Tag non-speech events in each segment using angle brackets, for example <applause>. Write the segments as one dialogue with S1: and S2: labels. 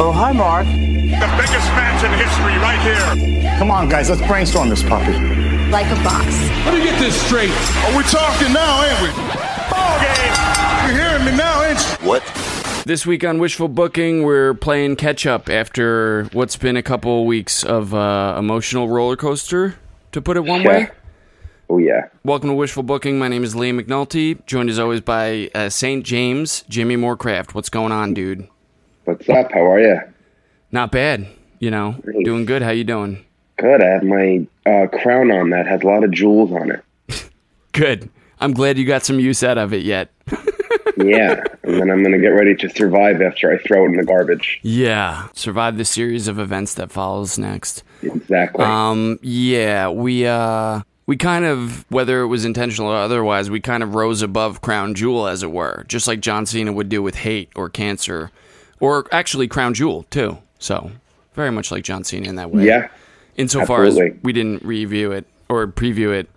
S1: Oh, hi, Mark.
S2: The biggest match in history right here.
S3: Come on, guys, let's brainstorm this puppy.
S4: Like a boss.
S5: Let me get this straight.
S2: Are we talking now, ain't we? Ball game.
S3: You're hearing me now, ain't you?
S1: What?
S6: This week on Wishful Booking, we're playing catch up after what's been a couple weeks of uh, emotional roller coaster, to put it one
S7: Sure.
S6: way.
S7: Oh yeah.
S6: Welcome to Wishful Booking. My name is Liam McNulty, joined as always by uh, St. James, Jimmy Moorcraft. What's going on, dude?
S7: What's up? How are you?
S6: Not bad, you know, doing good. How you doing?
S7: Good. I have my uh, crown on that has a lot of jewels on it. <laughs>
S6: Good. I'm glad you got some use out of it yet. <laughs>
S7: Yeah, and then I'm gonna get ready to survive after I throw it in the garbage.
S6: Yeah, survive the series of events that follows next.
S7: Exactly.
S6: Um, yeah, we uh, we kind of, whether it was intentional or otherwise, we kind of rose above Crown Jewel, as it were, just like John Cena would do with Hate or Cancer, or actually Crown Jewel too. So very much like John Cena in that way.
S7: yeah.
S6: Insofar as we didn't review it or preview it.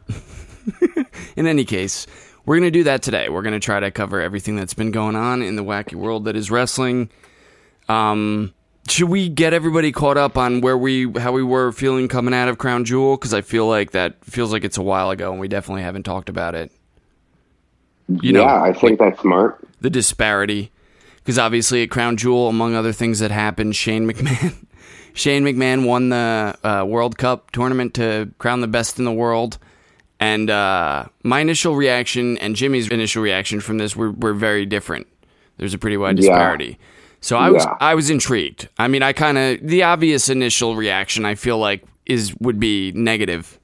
S6: <laughs> in any case, we're going to do that today. We're going to try to cover everything that's been going on in the wacky world that is wrestling. Um, should we get everybody caught up on where we how we were feeling coming out of Crown Jewel? Because I feel like that feels like it's a while ago, and we definitely haven't talked about it. You know,
S7: yeah, I think that's smart.
S6: the disparity. Because obviously at Crown Jewel, among other things that happened, Shane McMahon, <laughs> Shane McMahon won the uh, World Cup tournament to crown the best in the world. And uh, my initial reaction and Jimmy's initial reaction from this were, were very different. There's a pretty wide
S7: Yeah.
S6: disparity. So I was
S7: Yeah.
S6: I was intrigued. I mean, I kind of the obvious initial reaction I feel like is would be negative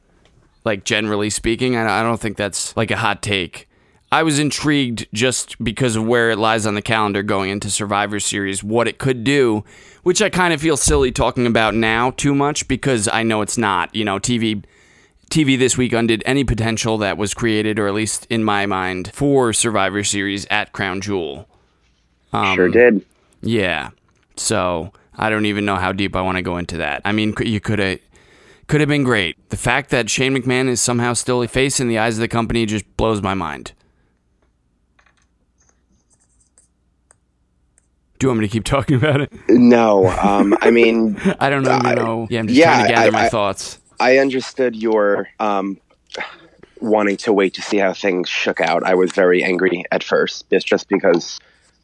S6: like generally speaking. I, I don't think that's like a hot take. I was intrigued just because of where it lies on the calendar going into Survivor Series, what it could do, which I kind of feel silly talking about now too much because I know it's not. You know, TV TV this week undid any potential that was created, or at least in my mind, for Survivor Series at Crown Jewel. Um,
S7: sure did.
S6: Yeah. So I don't even know how deep I want to go into that. I mean, you could have could have been great. The fact that Shane McMahon is somehow still a face in the eyes of the company just blows my mind. Do you want me to keep <laughs> talking about it?
S7: No, um, I mean, <laughs>
S6: I don't even
S7: I-
S6: know. Yeah, I'm just
S7: yeah,
S6: trying to gather
S7: I-
S6: my
S7: I-
S6: thoughts.
S7: I understood your um, wanting to wait to see how things shook out. I was very angry at first, it's just because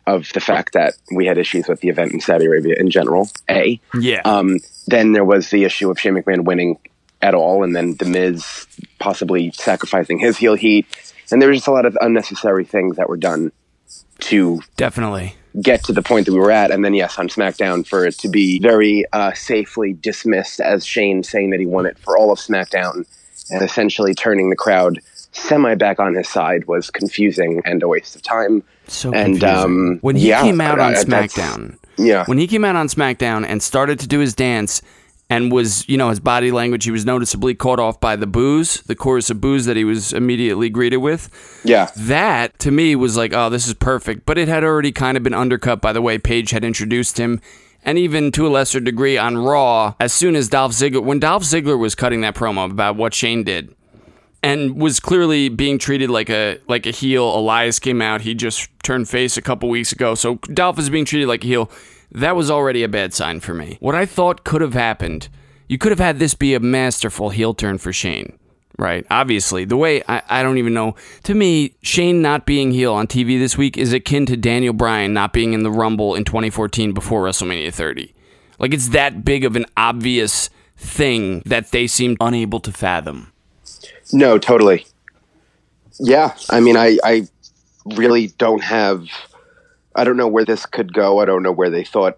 S7: of the fact that we had issues with the event in Saudi Arabia in general. A.
S6: Yeah.
S7: Um, then there was the issue of Shane McMahon winning at all, and then The Miz possibly sacrificing his heel heat. And there was just a lot of unnecessary things that were done to
S6: Definitely.
S7: Get to the point that we were at. And then, yes, on SmackDown, for it to be very uh, safely dismissed as Shane saying that he won it for all of SmackDown and essentially turning the crowd semi back on his side was confusing and a waste of time.
S6: So
S7: And,
S6: confusing.
S7: um,
S6: when he
S7: yeah,
S6: came out on
S7: I- that's-
S6: SmackDown,
S7: Yeah.
S6: when he came out on SmackDown and started to do his dance and was, you know, his body language, he was noticeably caught off by the booze, the chorus of booze that he was immediately greeted with.
S7: Yeah.
S6: That to me was like, oh, this is perfect. But it had already kind of been undercut by the way Paige had introduced him. And even to a lesser degree on Raw, as soon as Dolph Ziggler, when Dolph Ziggler was cutting that promo about what Shane did, and was clearly being treated like a like a heel. Elias came out; he just turned face a couple weeks ago, so Dolph is being treated like a heel. That was already a bad sign for me. What I thought could have happened, you could have had this be a masterful heel turn for Shane, right? Obviously, the way I, I don't even know. To me, Shane not being heel on TV this week is akin to Daniel Bryan not being in the Rumble in 2014 before WrestleMania 30. Like it's that big of an obvious thing that they seemed unable to fathom.
S7: No, totally. Yeah, I mean, I, I really don't have. I don't know where this could go. I don't know where they thought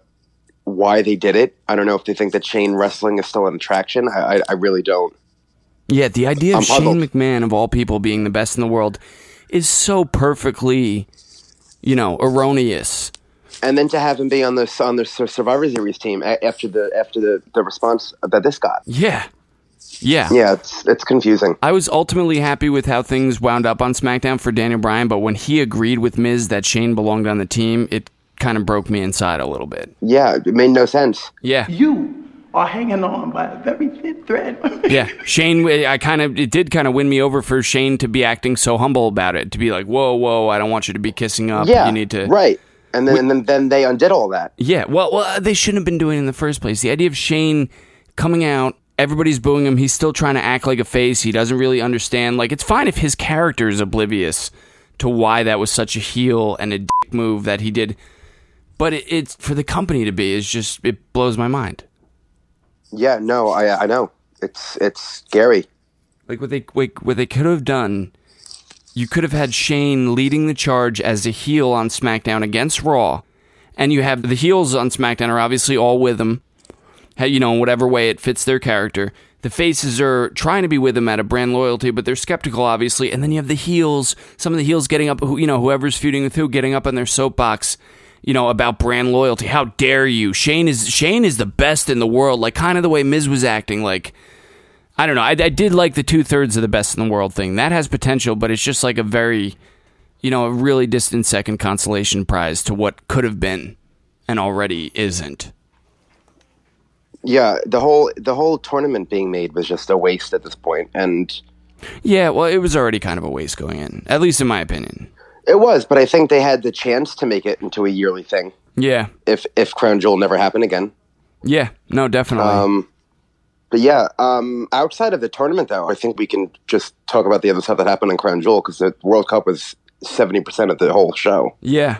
S7: why they did it. I don't know if they think that chain wrestling is still an attraction. I, I, I really don't.
S6: Yeah, the idea of
S7: I'm
S6: Shane
S7: puzzled.
S6: McMahon of all people being the best in the world is so perfectly, you know, erroneous.
S7: And then to have him be on the on the Survivor Series team a- after the after the, the response that this got.
S6: Yeah. Yeah.
S7: Yeah, it's it's confusing.
S6: I was ultimately happy with how things wound up on SmackDown for Daniel Bryan, but when he agreed with Miz that Shane belonged on the team, it kind of broke me inside a little bit.
S7: Yeah, it made no sense.
S6: Yeah.
S1: You are hanging on by a very thin thread. <laughs>
S6: Yeah, Shane. I kind of it did kind of win me over for Shane to be acting so humble about it, to be like, "Whoa, whoa, I don't want you to be kissing up.
S7: Yeah,
S6: you need to."
S7: right. and then and then, then they undid all that.
S6: Yeah, well, well, they shouldn't have been doing it in the first place. The idea of Shane coming out, everybody's booing him. He's still trying to act like a face. He doesn't really understand. Like, it's fine if his character is oblivious to why that was such a heel and a dick move that he did. But it, it's for the company to be is just it blows my mind.
S7: Yeah, no, I I know it's it's scary.
S6: Like what they like, what they could have done. You could have had Shane leading the charge as a heel on SmackDown against Raw, and you have the heels on SmackDown are obviously all with him. You know, in whatever way it fits their character. The faces are trying to be with him out of brand loyalty, but they're skeptical, obviously. And then you have the heels, some of the heels getting up, you know, whoever's feuding with who, getting up on their soapbox, you know, about brand loyalty. How dare you? Shane is Shane is the best in the world, like kind of the way Miz was acting, like I don't know. I, I did like the two thirds of the best in the world thing. That has potential, but it's just like a very, you know, a really distant second consolation prize to what could have been and already isn't.
S7: Yeah, the whole the whole tournament being made was just a waste at this point, and
S6: yeah, well, it was already kind of a waste going in, at least in my opinion.
S7: It was, but I think they had the chance to make it into a yearly thing.
S6: Yeah,
S7: if if Crown Jewel never happened again.
S6: Yeah, no, definitely.
S7: Um, but yeah, um, outside of the tournament, though, I think we can just talk about the other stuff that happened in Crown Jewel because the World Cup was seventy percent of the whole show.
S6: Yeah,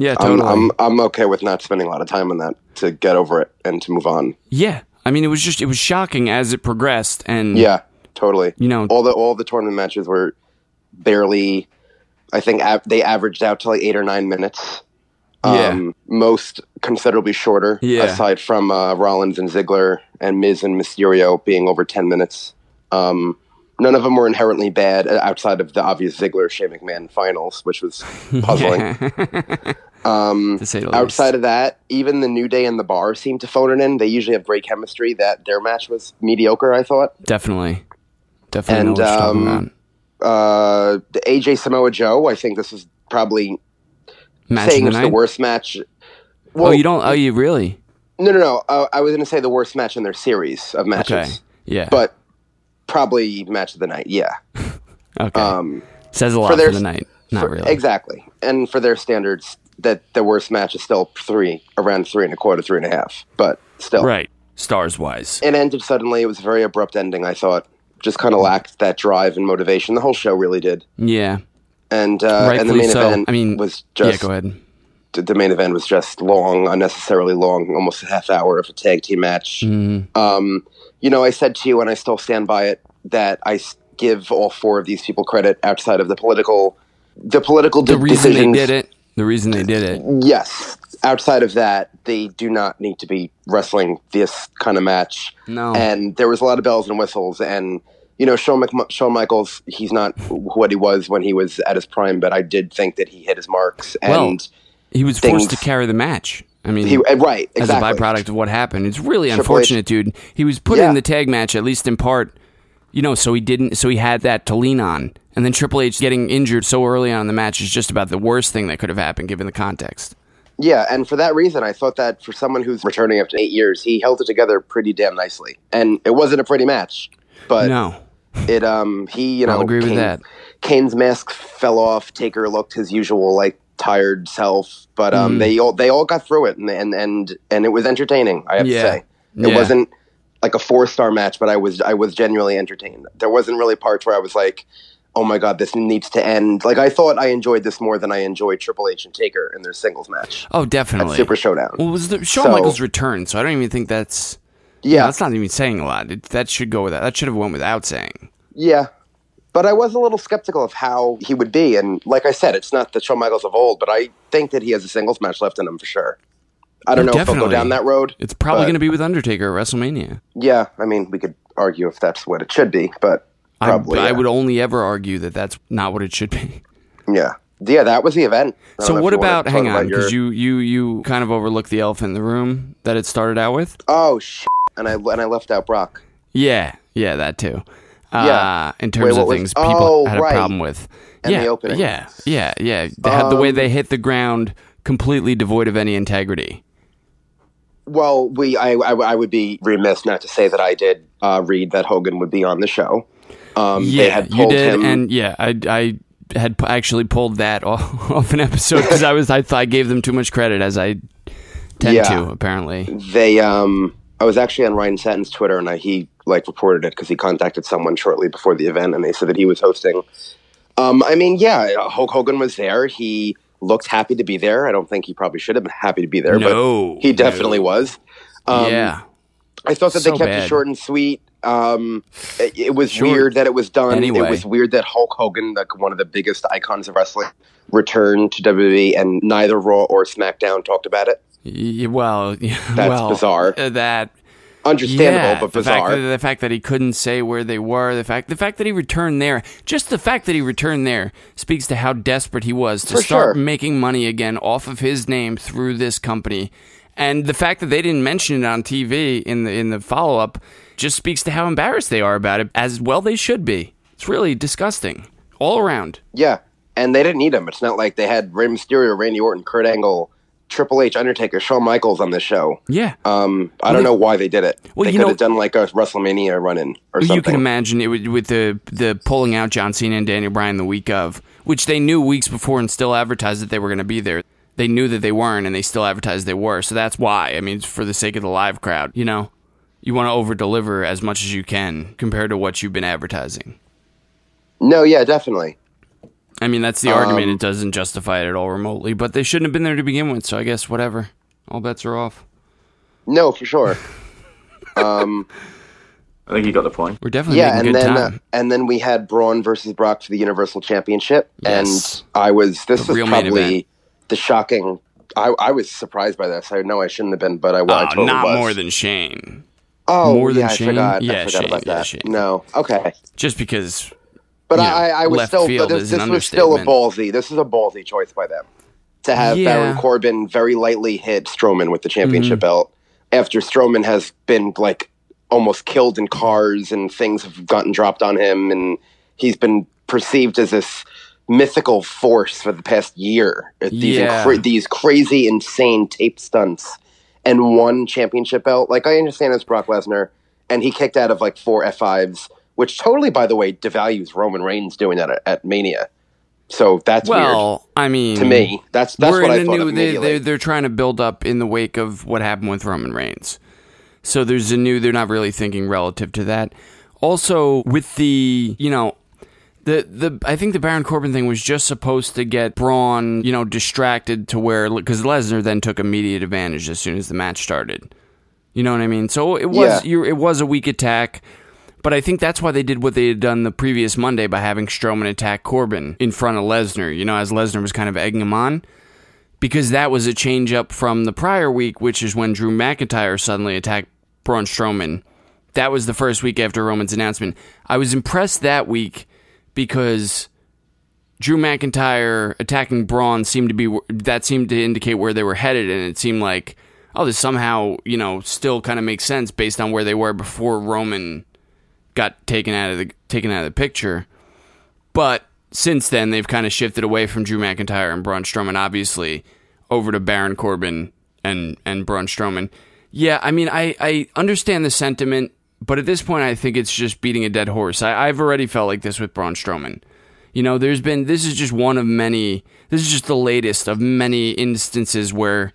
S6: yeah, totally.
S7: I'm, I'm I'm okay with not spending a lot of time on that to get over it and to move on.
S6: Yeah, I mean, it was just it was shocking as it progressed, and
S7: yeah, totally.
S6: You know,
S7: all the all the tournament matches were barely. I think av- they averaged out to like eight or nine minutes.
S6: Yeah.
S7: Um, most considerably shorter,
S6: Yeah.
S7: aside from uh, Rollins and Ziggler and Miz and Mysterio being over 10 minutes. Um, none of them were inherently bad uh, outside of the obvious Ziggler Shane McMahon finals, which was <laughs> puzzling. <laughs> um,
S6: to say the
S7: outside
S6: least.
S7: of that, even the New Day and the Bar seemed to phone it in. They usually have great chemistry. That their match was mediocre, I thought.
S6: Definitely, definitely
S7: And,
S6: know what you're talking
S7: um. Uh, the AJ Samoa Joe, I think this is probably
S6: Match
S7: saying
S6: of
S7: it's
S6: the
S7: the worst match.
S6: oh, you don't? Oh, you really?
S7: No, no, no. Uh, I was going to say the worst match in their series of matches.
S6: Okay. Yeah.
S7: But probably match of the night. Yeah. <laughs>
S6: okay.
S7: Um,
S6: Says a lot
S7: for
S6: for,
S7: their-
S6: the night. Not
S7: for-
S6: really.
S7: Exactly. And for their standards, that the worst match is still three, around three and a quarter, three and a half. But still,
S6: Right. Stars wise.
S7: it ended suddenly. It was a very abrupt ending. I thought just kind of lacked that drive and motivation. The whole show really did.
S6: Yeah.
S7: And uh, and the main
S6: so.
S7: event
S6: I mean,
S7: was just. yeah.
S6: Go ahead.
S7: the, main event was just long, unnecessarily long, almost a half hour of a tag team match.
S6: Mm-hmm.
S7: Um, you know, I said to you, and I still stand by it, that I give all four of these people credit outside of the political, the political
S6: The
S7: de-
S6: reason
S7: decisions.
S6: they did it. The reason they did it.
S7: Yes. Outside of that, they do not need to be wrestling this kind of match.
S6: No.
S7: And there was a lot of bells and whistles, and you know, Shawn, Mc- Shawn Michaels, he's not what he was when he was at his prime, but I did think that he hit his marks,
S6: Well,
S7: and
S6: He was
S7: things-
S6: forced to carry the match. I mean,
S7: he uh, right
S6: as a byproduct of what happened. It's really
S7: Triple H-
S6: unfortunate, dude. He was put
S7: Yeah.
S6: in the tag match at least in part, you know, so he didn't, so he had that to lean on. And then Triple H getting injured so early on in the match is just about the worst thing that could have happened given the context.
S7: Yeah, and for that reason, I thought that for someone who's returning after eight years, he held it together pretty damn nicely. And it wasn't a pretty match, but
S6: no,
S7: it um he you know
S6: I'll agree with that.
S7: Kane's mask fell off. Taker looked his usual like tired self, but um
S6: Mm.
S7: they all they all got through it, and and and and it was entertaining. I have
S6: Yeah.
S7: to say, it
S6: Yeah.
S7: wasn't like a four star match, but I was I was genuinely entertained. There wasn't really parts where I was like. Oh my god, this needs to end. Like I thought I enjoyed this more than I enjoyed Triple H and Taker in their singles match
S6: oh, definitely.
S7: Super Showdown.
S6: well, it was the Shawn
S7: So-
S6: Michaels' return, so I don't even think that's.
S7: yeah,
S6: that's not even saying a lot. It, that should go without. That should have went without saying.
S7: Yeah. But I was a little skeptical of how he would be. And like I said, it's not the Shawn Michaels of old, but I think that he has a singles match left in him for sure. I don't
S6: Oh,
S7: know if he'll go down that road.
S6: It's probably going to be with Undertaker at WrestleMania.
S7: Yeah, I mean, we could argue if that's what it should be, but probably.
S6: I, I would only ever argue that that's not what it should be.
S7: Yeah. Yeah, that was the event. I don't know
S6: So what about? Hang on,
S7: your-
S6: because you you you kind of overlooked the elephant in the room that it started out with.
S7: Oh, shit. And I, and I left out Brock.
S6: Yeah, yeah, that too. Uh,
S7: Yeah.
S6: in terms
S7: Wait,
S6: of
S7: was-
S6: things people
S7: oh,
S6: had a
S7: right.
S6: problem with.
S7: And
S6: yeah,
S7: the opening.
S6: yeah, yeah, yeah. They had the way
S7: Um,
S6: they hit the ground completely devoid of any integrity.
S7: Well, we I, I, I would be remiss not to say that I did uh, read that Hogan would be on the show. Um, they
S6: Yeah,
S7: had
S6: you did,
S7: him,
S6: and yeah, I I had p- actually pulled that <laughs> off, off an episode because I was I thought I gave them too much credit as I tend
S7: Yeah.
S6: to apparently.
S7: They, um, I was actually on Ryan Satin's Twitter, and I, he like reported it because he contacted someone shortly before the event, and they said that he was hosting. Um, I mean, yeah, Hulk Hogan was there. He looked happy to be there. I don't think he probably should have been happy to be there,
S6: No,
S7: but he definitely
S6: no.
S7: was. Um,
S6: yeah,
S7: I thought that
S6: So
S7: they kept
S6: bad.
S7: it short and sweet. Um, it, it was
S6: Short.
S7: weird that it was done.
S6: Anyway.
S7: It was weird that Hulk Hogan, like one of the biggest icons of wrestling, returned to WWE, and neither Raw or SmackDown talked about it.
S6: Well, <laughs>
S7: That's
S6: well,
S7: bizarre.
S6: uh, that
S7: Understandable,
S6: yeah,
S7: but
S6: the fact,
S7: bizarre.
S6: that, the fact that he couldn't say where they were, the fact the fact that he returned there, just the fact that he returned there speaks to how desperate he was to
S7: For
S6: start
S7: sure.
S6: making money again off of his name through this company. And the fact that they didn't mention it on TV in the in the follow up just speaks to how embarrassed they are about it, as well they should be. It's really disgusting all around.
S7: Yeah, and they didn't need him. It's not like they had Rey Mysterio, Randy Orton, Kurt Angle, Triple H, Undertaker, Shawn Michaels on this show.
S6: Yeah.
S7: Um, I don't know why they did it.
S6: Well,
S7: they could
S6: know-
S7: have done like a WrestleMania run-in or something.
S6: You can imagine it would, with the the pulling out John Cena and Daniel Bryan the week of, which they knew weeks before and still advertised that they were going to be there. They knew that they weren't, and they still advertised they were. So that's why. I mean, it's for the sake of the live crowd. You know, you want to over deliver as much as you can compared to what you've been advertising.
S7: No, yeah, definitely.
S6: I mean, that's the
S7: Um,
S6: argument. It doesn't justify it at all remotely, but they shouldn't have been there to begin with. So I guess whatever. All bets are off.
S7: No, for sure. <laughs>
S2: um, I think you got the point.
S6: We're definitely
S7: yeah, and
S6: good
S7: then uh,
S6: time.
S7: and then we had Braun versus Brock for the Universal Championship,
S6: Yes.
S7: and I was this
S6: The
S7: was
S6: real
S7: probably the shocking. I, I was surprised by this. I know I shouldn't have been, but I, well, I
S6: Oh,
S7: totally
S6: not
S7: was.
S6: more than Shane.
S7: oh,
S6: more than
S7: yeah,
S6: Shane?
S7: I forgot.
S6: Yeah,
S7: I forgot
S6: Shane,
S7: about
S6: yeah,
S7: that.
S6: Shane.
S7: No, okay.
S6: Just because
S7: But
S6: you know,
S7: I, I was still. But this, this was still a ballsy. This is a ballsy choice by them to have
S6: Yeah.
S7: Baron Corbin very lightly hit Strowman with the championship
S6: Mm-hmm.
S7: belt after Strowman has been like almost killed in cars and things have gotten dropped on him, and he's been perceived as this mythical force for the past year. These
S6: Yeah.
S7: incra- these crazy, insane tape stunts and one championship belt. Like I understand it's Brock Lesnar, and he kicked out of like four F fives, which totally, by the way, devalues Roman Reigns doing that at, at Mania. So that's weird
S6: well, I mean,
S7: to me. That's that's what I thought
S6: new. they, they're, they're trying to build up in the wake of what happened with Roman Reigns. So there's a new. They're not really thinking relative to that. Also, with the you know. The, the I think the Baron Corbin thing was just supposed to get Braun, you know, distracted to where because Lesnar then took immediate advantage as soon as the match started. You know what I mean? So it was
S7: Yeah.
S6: you it was a weak attack, but I think that's why they did what they had done the previous Monday by having Strowman attack Corbin in front of Lesnar. You know, as Lesnar was kind of egging him on, because that was a change up from the prior week, which is when Drew McIntyre suddenly attacked Braun Strowman. That was the first week after Roman's announcement. I was impressed that week because Drew McIntyre attacking Braun seemed to be that seemed to indicate where they were headed, and it seemed like oh, this somehow you know still kind of makes sense based on where they were before Roman got taken out of the taken out of the picture. But since then, they've kind of shifted away from Drew McIntyre and Braun Strowman, obviously, over to Baron Corbin and and Braun Strowman. Yeah, I mean, I I understand the sentiment, but at this point, I think it's just beating a dead horse. I, I've already felt like this with Braun Strowman. You know, there's been this is just one of many. This is just the latest of many instances where,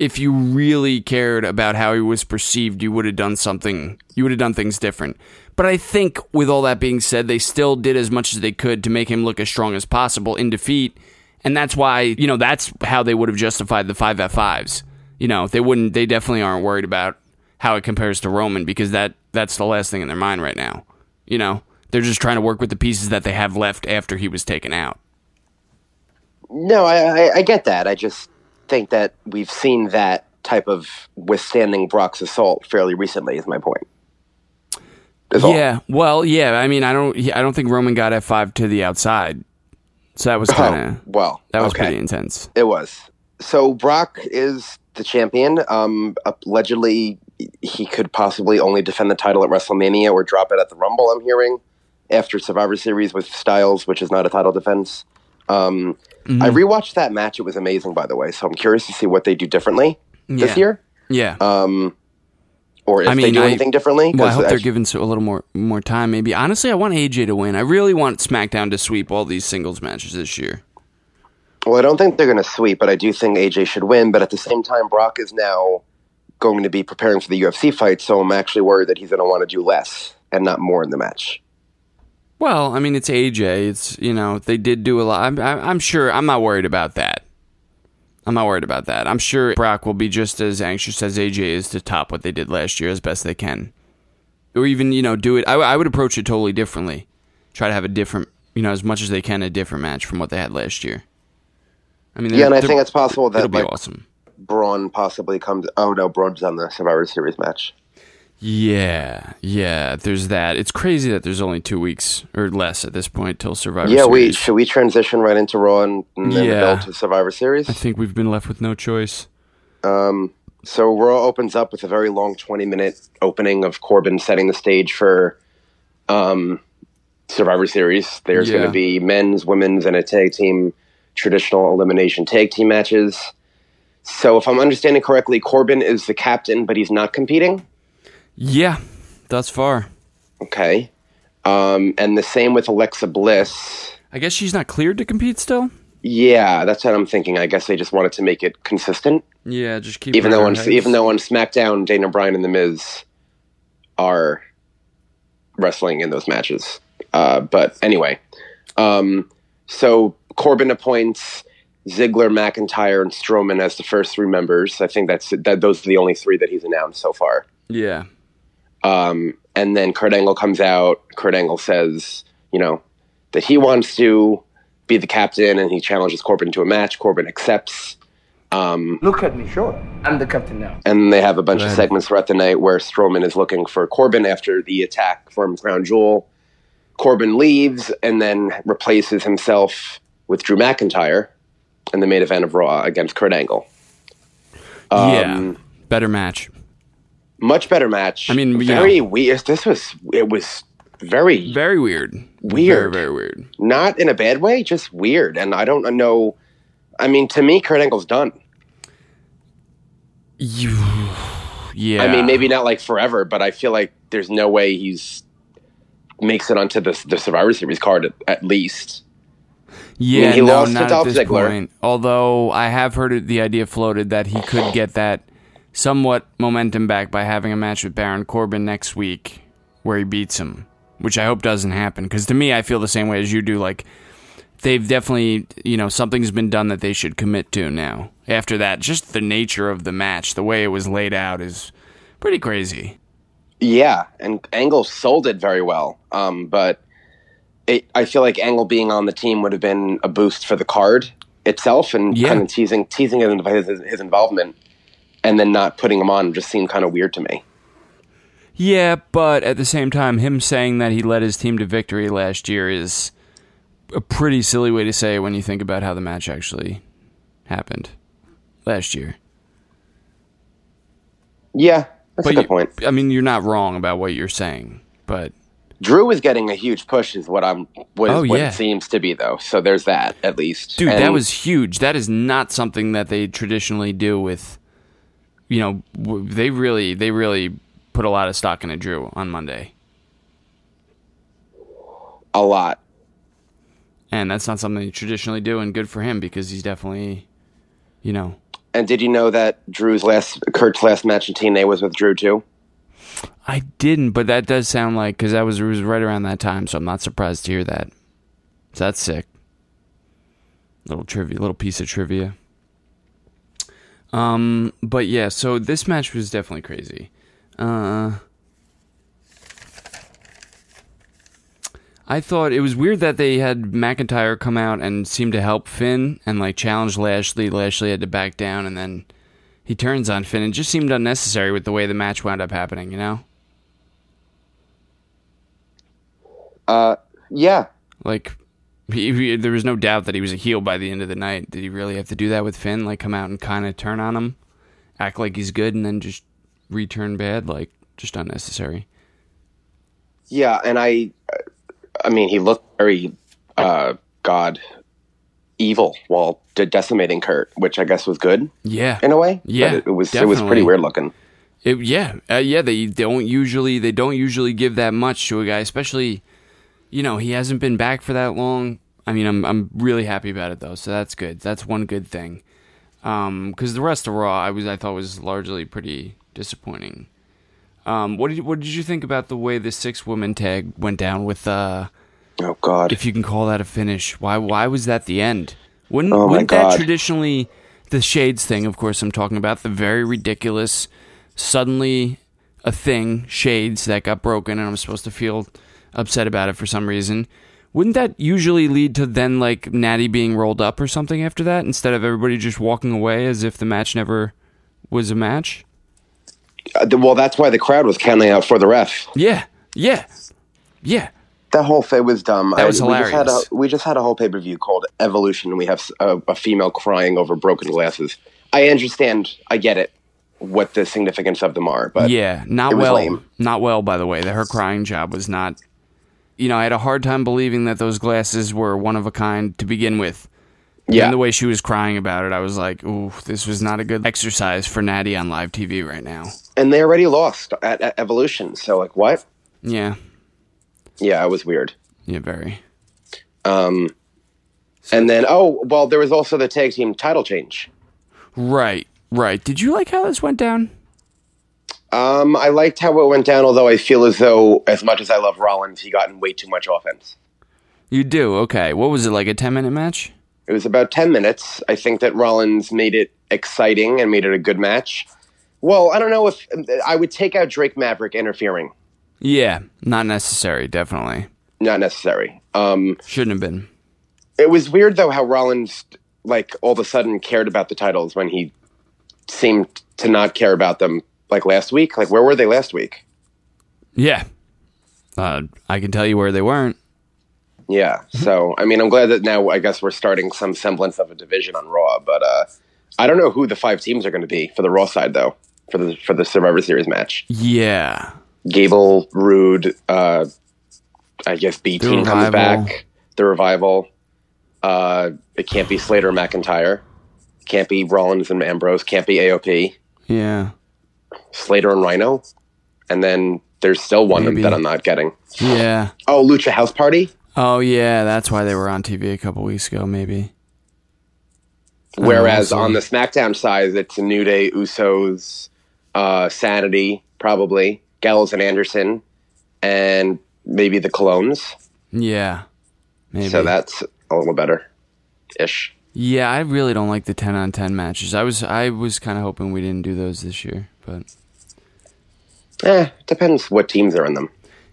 S6: if you really cared about how he was perceived, you would have done something. You would have done things different. But I think, with all that being said, they still did as much as they could to make him look as strong as possible in defeat, and that's why you know that's how they would have justified the five F fives. You know, they wouldn't. They definitely aren't worried about how it compares to Roman because that that's the last thing in their mind right now. You know, they're just trying to work with the pieces that they have left after he was taken out.
S7: no, I, I I get that. I just think that we've seen that type of withstanding Brock's assault fairly recently. Is my point. Is all.
S6: Yeah, well, yeah. I mean, I don't. I don't think Roman got F five to the outside, so that was kind of
S7: Oh, well,
S6: that was
S7: okay.
S6: pretty intense.
S7: It was. So Brock is the champion. Um, allegedly, he could possibly only defend the title at WrestleMania or drop it at the Rumble. I'm hearing after Survivor Series with Styles, which is not a title defense. Um,
S6: Mm-hmm.
S7: I rewatched that match. It was amazing, by the way. So I'm curious to see what they do differently this year.
S6: Yeah,
S7: Um, or if
S6: I
S7: they do
S6: I-
S7: anything differently.
S6: Well, I hope they're given so- a little more more time. Maybe honestly, I want AJ to win. I really want SmackDown to sweep all these singles matches this year.
S7: Well, I don't think they're going to sweep, but I do think AJ should win. But at the same time, Brock is now going to be preparing for the UFC fight, so I'm actually worried that he's going to want to do less and not more in the match.
S6: Well, I mean, it's AJ. It's you know they did do a lot. I'm, I'm sure. I'm not worried about that. I'm not worried about that. I'm sure Brock will be just as anxious as AJ is to top what they did last year as best they can, or even you know do it. I, I would approach it totally differently. Try to have a different, you know, as much as they can, a different match from what they had last year. I mean,
S7: Yeah, and I think it's possible that it'll
S6: be
S7: like,
S6: awesome.
S7: Braun possibly comes. Oh no, Braun's on the Survivor Series match.
S6: Yeah, yeah. There's that. It's crazy that there's only two weeks or less at this point till Survivor Series.
S7: yeah, we should we transition right into Raw and, and then
S6: Yeah.
S7: to Survivor Series.
S6: I think we've been left with no choice.
S7: So Raw opens up with a very long 20 minute opening of Corbin setting the stage for um, Survivor Series. There's
S6: Yeah.
S7: going to be men's, women's, and a tag team traditional elimination tag team matches. So if I'm understanding correctly, Corbin is the captain, but he's not competing.
S6: Yeah, thus far.
S7: Okay. Um, and the same with Alexa Bliss.
S6: I guess she's not cleared to compete still.
S7: Yeah, that's what I'm thinking. I guess they just wanted to make it consistent.
S6: Yeah, just keep.
S7: even though
S6: on
S7: even though on SmackDown, Daniel Bryan and The Miz are wrestling in those matches. Uh, but anyway, um, so Corbin appoints Ziggler, McIntyre, and Strowman as the first three members. I think that's that. Those are the only three that he's announced so far.
S6: yeah,
S7: Um, and then Kurt Angle comes out. Kurt Angle says, you know, that he wants to be the captain, and he challenges Corbin to a match. Corbin accepts.
S1: Look at me, sure. I'm the captain now.
S7: And they have a bunch of segments throughout the night where Strowman is looking for Corbin after the attack from Crown Jewel. Corbin leaves and then replaces himself with Drew McIntyre in the main event of Raw against Kurt Angle.
S6: yeah,
S7: Um,
S6: better match.
S7: Much better match.
S6: I mean,
S7: very
S6: know.
S7: weird. This was it was very
S6: Very weird.
S7: Weird.
S6: Very very weird.
S7: not in a bad way, just weird. And I don't know. I mean, to me, Kurt Angle's done.
S6: You, yeah.
S7: I mean, maybe not like forever, but I feel like there's no way he's makes it onto the the Survivor Series card at, at least.
S6: Yeah,
S7: I mean, he
S6: no,
S7: lost to
S6: not
S7: Dolph
S6: at this
S7: Ziggler.
S6: point. Although I have heard the idea floated that he could get that somewhat momentum back by having a match with Baron Corbin next week, where he beats him. Which I hope doesn't happen, because to me, I feel the same way as you do. Like they've definitely, you know, something's been done that they should commit to now. After that, just the nature of the match, the way it was laid out, is pretty crazy.
S7: Yeah, and Angle sold it very well. Um, but it, I feel like Angle being on the team would have been a boost for the card itself, and
S6: Yeah.
S7: kind of teasing teasing his, his, his involvement, and then not putting him on just seemed kind of weird to me.
S6: Yeah, but at the same time, him saying that he led his team to victory last year is a pretty silly way to say it when you think about how the match actually happened last year.
S7: Yeah, that's a good
S6: you-
S7: point.
S6: I mean, you're not wrong about what you're saying, but
S7: Drew is getting a huge push, is what I'm. What,
S6: Oh,
S7: what
S6: yeah.
S7: it seems to be, though. So there's that at least.
S6: dude, that was huge. That is not something that they traditionally do with. You know, w- they really, they really put a lot of stock in into Drew on Monday,
S7: a lot.
S6: and that's not something they traditionally do. And good for him because he's definitely, you know,
S7: And did you know that Drew's last, Kurt's last match in TNA was with Drew too?
S6: I didn't, but that does sound like because that was it was right around that time, so I'm not surprised to hear that. So that's sick. Little trivia, little piece of trivia. Um, but yeah, so this match was definitely crazy. Uh, I thought it was weird that they had McIntyre come out and seem to help Finn and like challenge Lashley. Lashley had to back down, and then he turns on Finn. It just seemed unnecessary with the way the match wound up happening. You know.
S7: Uh, yeah.
S6: Like, he, he- there was no doubt that he was a heel by the end of the night. Did he really have to do that with Finn? Like, come out and kind of turn on him, act like he's good, and then just return bad? Like, just unnecessary.
S7: Yeah, and I, I mean, he looked very, uh, God, evil while de- decimating Kurt, which I guess was good
S6: Yeah,
S7: in a way.
S6: Yeah,
S7: it, it was it was pretty weird looking.
S6: It, yeah, uh, yeah. They don't usually they don't usually give that much to a guy, especially you know he hasn't been back for that long. I mean, I'm I'm really happy about it though, so that's good. That's one good thing. Um, because the rest of Raw, I was I thought was largely pretty disappointing. Um, what did you, what did you think about the way the six woman tag went down with uh?
S7: Oh God!
S6: If you can call that a finish, why why was that the end? Wouldn't
S7: Oh,
S6: wouldn't that traditionally the shades thing? Of course, I'm talking about the very ridiculous, suddenly a thing shades that got broken, and I'm supposed to feel upset about it for some reason. Wouldn't that usually lead to then like Natty being rolled up or something after that, instead of everybody just walking away as if the match never was a match?
S7: Uh, well, that's why the crowd was counting out for the ref.
S6: Yeah, yeah, yeah.
S7: That whole thing was dumb.
S6: That was
S7: we just had a
S6: hilarious.
S7: we just had a whole pay per view called Evolution. and We have a female crying over broken glasses. I understand. I get it. What the significance of them are, but
S6: yeah, not well.
S7: lame.
S6: Not well, by the way. That her crying job was not. You know, I had a hard time believing that those glasses were one of a kind to begin with.
S7: yeah,
S6: And the way she was crying about it, I was like, "Ooh, this was not a good exercise for Natty on live TV right now."
S7: and they already lost at, at Evolution. So like, what?
S6: Yeah,
S7: Yeah, it was weird.
S6: yeah, very.
S7: Um, and then oh well, there was also the tag team title change.
S6: Right, right. Did you like how this went down?
S7: Um, I liked how it went down, although I feel as though, as much as I love Rollins, he got in way too much offense.
S6: You do. Okay. What was it like a ten minute match?
S7: It was about 10 minutes. I think that Rollins made it exciting and made it a good match. Well, I don't know if I would take out Drake Maverick interfering.
S6: Yeah, not necessary. Definitely
S7: Not necessary. Um,
S6: shouldn't have been.
S7: it was weird, though, how Rollins, like, all of a sudden cared about the titles when he seemed to not care about them, like, last week. Like, where were they last week?
S6: Yeah. Uh, I can tell you where they weren't.
S7: Yeah. So, I mean, I'm glad that now I guess we're starting some semblance of a division on Raw, but uh, I don't know who the five teams are going to be for the Raw side, though, for the for the Survivor Series match.
S6: Yeah.
S7: Gable, Roode, uh, I guess B
S6: The
S7: team comes back. The revival. Uh, it can't be Slater McIntyre. Can't be Rollins and Ambrose. Can't be AOP.
S6: Yeah.
S7: Slater and Rhyno. And then there's still one
S6: Maybe.
S7: that I'm not getting.
S6: Yeah.
S7: Oh, Lucha House Party.
S6: Oh yeah, that's why they were on TV a couple weeks ago, maybe.
S7: Whereas
S6: Oh,
S7: on the SmackDown side, it's a New Day, Usos, uh, Sanity, probably Gallows and Anderson, and maybe the Colons.
S6: Yeah. Maybe.
S7: So that's a little better, ish.
S6: Yeah, I really don't like the ten on ten matches. I was I was kind of hoping we didn't do those this year, but
S7: Eh, depends what teams are in them.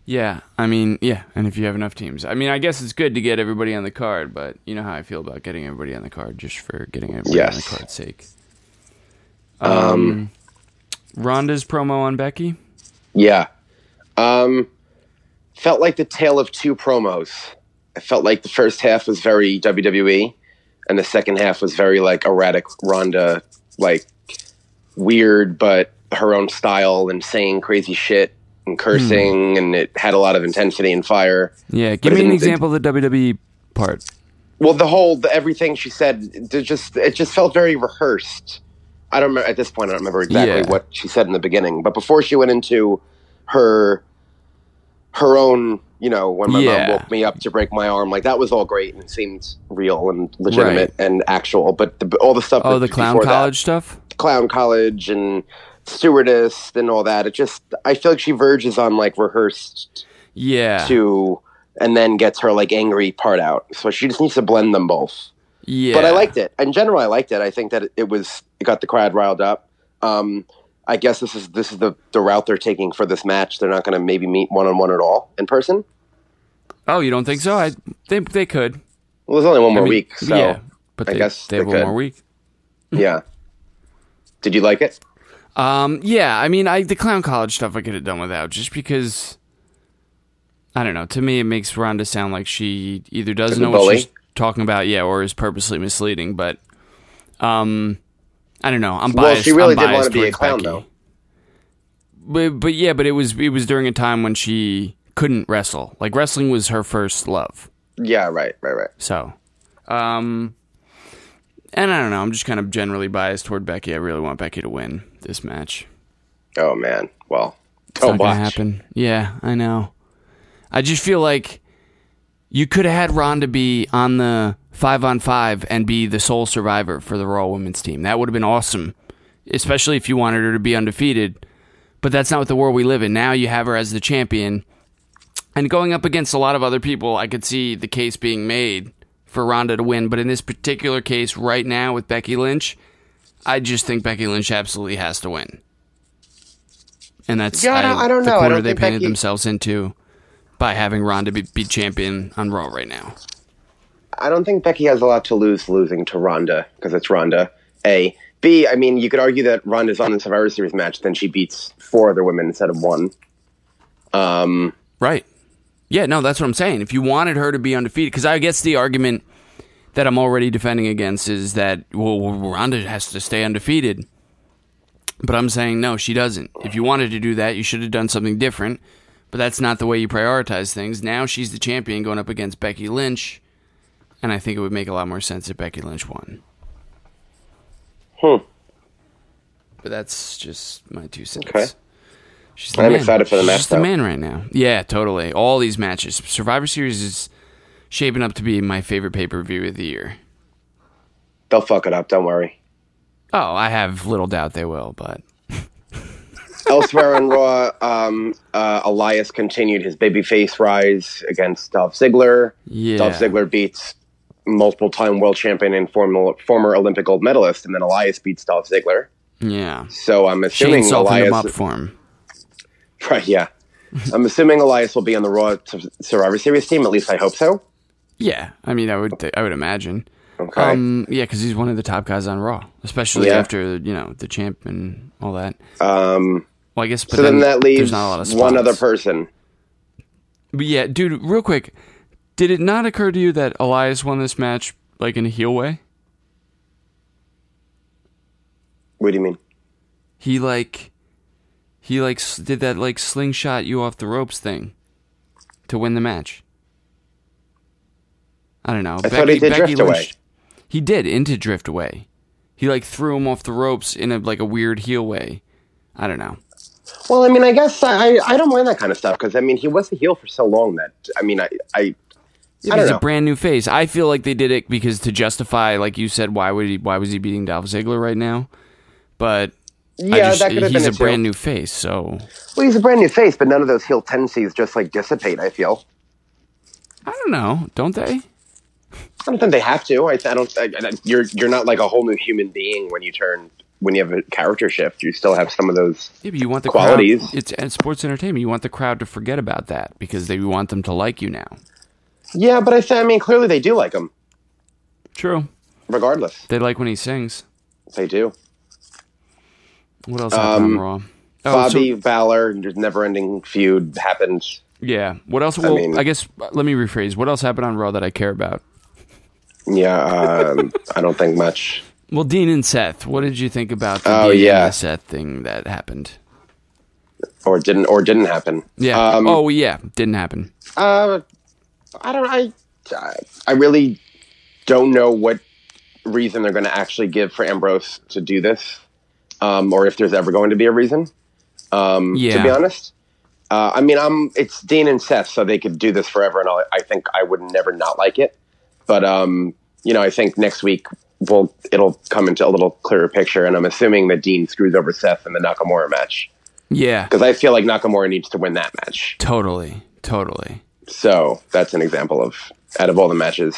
S6: yeah, I mean, yeah, and if you have enough teams, I mean, I guess it's good to get everybody on the card, but you know how I feel about getting everybody on the card just for getting everybody on the card's sake. Um, Ronda's promo on Becky.
S7: Yeah. Um, felt like the tale of two promos. I felt like the first half was very WWE, and the second half was very like erratic Ronda, like weird but her own style and saying crazy shit and hmm. cursing, and it had a lot of intensity and fire.
S6: Yeah, give
S7: it
S6: me an example of the WWE part.
S7: Well, the whole the, everything she said, it just it just felt very rehearsed. I don't remember at this point. I don't remember exactly
S6: Yeah.
S7: what she said in the beginning, but before she went into her her own, you know, when my
S6: Yeah.
S7: mom woke me up to break my arm, like that was all great and it seemed real and legitimate and actual. But the, all the stuff,
S6: Oh, the clown
S7: before that,
S6: college stuff.
S7: clown college, and stewardess and all that. It just I feel like she verges on like rehearsed
S6: Yeah,
S7: to, and then gets her like angry part out. So she just needs to blend them both
S6: yeah.
S7: but I liked it. In general, I liked it. I think that it, was it got the crowd riled up. Um, I guess this is this is the, the route they're taking for this match. They're not going to maybe meet one on one at all in person.
S6: Oh, you don't think so? I they they could.
S7: Well, there's only one more
S6: I mean,
S7: week, so
S6: yeah, but
S7: I
S6: they,
S7: guess
S6: they have
S7: they
S6: one more week.
S7: yeah. <laughs> Did you like it?
S6: Um, yeah, I mean, I the clown college stuff I could have done without, just because. I don't know. To me, it makes Ronda sound like she either doesn't know what she's talking about, yeah, or is purposely misleading. But, um, I don't know. I'm biased.
S7: Well, she really did wanna
S6: biased
S7: be a clown,
S6: Becky.
S7: though.
S6: But but yeah, but it was it was during a time when she couldn't wrestle. Like wrestling was her first love.
S7: Yeah, right, right, right.
S6: So, um, and I don't know. I'm just kind of generally biased toward Becky. I really want Becky to win this match.
S7: Oh man, well,
S6: it's not gonna happen. Yeah, I know. I just feel like you could have had Ronda be on the five on five and be the sole survivor for the Raw Women's team. That would have been awesome, especially if you wanted her to be undefeated. But that's not what the world we live in. Now you have her as the champion. And going up against a lot of other people, I could see the case being made for Ronda to win. But in this particular case, right now with Becky Lynch, I just think Becky Lynch absolutely has to win. And that's
S7: yeah, I, don't, I don't
S6: the
S7: know.
S6: corner
S7: don't
S6: they painted
S7: Becky...
S6: themselves into by having Ronda be, be champion on Raw right now.
S7: I don't think Becky has a lot to lose losing to Ronda because it's Ronda. A. B. I mean, you could argue that Ronda's on the Survivor Series match, then she beats four other women instead of one. Um,
S6: right. Yeah, no, that's what I'm saying. If you wanted her to be undefeated, because I guess the argument that I'm already defending against is that well, Ronda has to stay undefeated. But I'm saying no, she doesn't. If you wanted to do that, you should have done something different. But that's not the way you prioritize things. Now she's the champion going up against Becky Lynch, and I think it would make a lot more sense if Becky Lynch won.
S7: Hmm.
S6: But that's just my two cents.
S7: Okay.
S6: She's the
S7: I'm
S6: man.
S7: excited for the
S6: She's
S7: match.
S6: just the man right now. Yeah, totally. All these matches. Survivor Series is shaping up to be my favorite pay per view of the year.
S7: They'll fuck it up. Don't worry.
S6: Oh, I have little doubt they will, but. <laughs>
S7: Elsewhere on Raw, um, uh, Elias continued his babyface rise against Dolph Ziggler.
S6: Yeah.
S7: Dolph Ziggler beats multiple time world champion and former, former Olympic gold medalist, and then Elias beats Dolph Ziggler.
S6: Yeah.
S7: So I'm assuming
S6: Shane
S7: Elias.
S6: him up for him. <laughs>
S7: Right, yeah. I'm assuming Elias will be on the Raw Survivor Series team. At least I hope so.
S6: Yeah, I mean, I would, th- I would imagine.
S7: Okay.
S6: Um, yeah, because he's one of the top guys on Raw, especially
S7: Yeah.
S6: after you know the champ and all that.
S7: um,
S6: Well, I guess, but
S7: so then, that leaves
S6: not a lot of
S7: one other person.
S6: But yeah, dude, real quick, did it not occur to you that Elias won this match like in a heel way?
S7: What do you mean?
S6: He like, he like did that like slingshot you off the ropes thing to win the match. I don't know.
S7: I thought he did drift away.
S6: He did into drift away. He like threw him off the ropes in a like a weird heel way. I don't know.
S7: Well, I mean, I guess I, I don't mind that kind of stuff because I mean, he was a heel for so long that I mean, I I, I don't
S6: He's
S7: know.
S6: a brand new face. I feel like they did it because to justify, like you said, why would he? Why was he beating Dolph Ziggler right now? But
S7: yeah,
S6: just,
S7: that could have
S6: he's
S7: been
S6: a
S7: it,
S6: brand new face. So
S7: Well, he's a brand new face, but none of those heel tendencies just like dissipate. I feel.
S6: I don't know. Don't they?
S7: I don't think they have to. I, I don't. I, I, you're you're not like a whole new human being when you turn when you have a character shift. You still have some of those.
S6: Yeah, but you want the
S7: Qualities.
S6: Crowd, it's, and sports entertainment. You want the crowd to forget about that because they want them to like you now.
S7: Yeah, but I th- I mean, clearly they do like him,
S6: True.
S7: regardless.
S6: They like when he sings.
S7: They do.
S6: What else happened
S7: Um,
S6: on Raw? Oh, so-
S7: Bobby Balor, never-ending feud happened.
S6: yeah. What else? Well, I,
S7: mean- I
S6: guess let me rephrase. What else happened on Raw that I care about?
S7: Yeah, um, I don't think much.
S6: Well, Dean and Seth. What did you think about the
S7: Oh,
S6: Dean
S7: yeah.
S6: and Seth thing that happened?
S7: or didn't or didn't happen.
S6: Yeah.
S7: Um,
S6: oh, yeah. Didn't happen.
S7: Uh, I don't. I I really don't know what reason they're going to actually give for Ambrose to do this, um, or if there's ever going to be a reason. Um,
S6: Yeah.
S7: To be honest, uh, I mean, I'm it's Dean and Seth, so they could do this forever, and I'll, I think I would never not like it. But um, you know, I think next week will it'll come into a little clearer picture, and I'm assuming that Dean screws over Seth in the Nakamura match
S6: Yeah.
S7: because I feel like Nakamura needs to win that match.
S6: Totally. Totally.
S7: So that's an example of out of all the matches.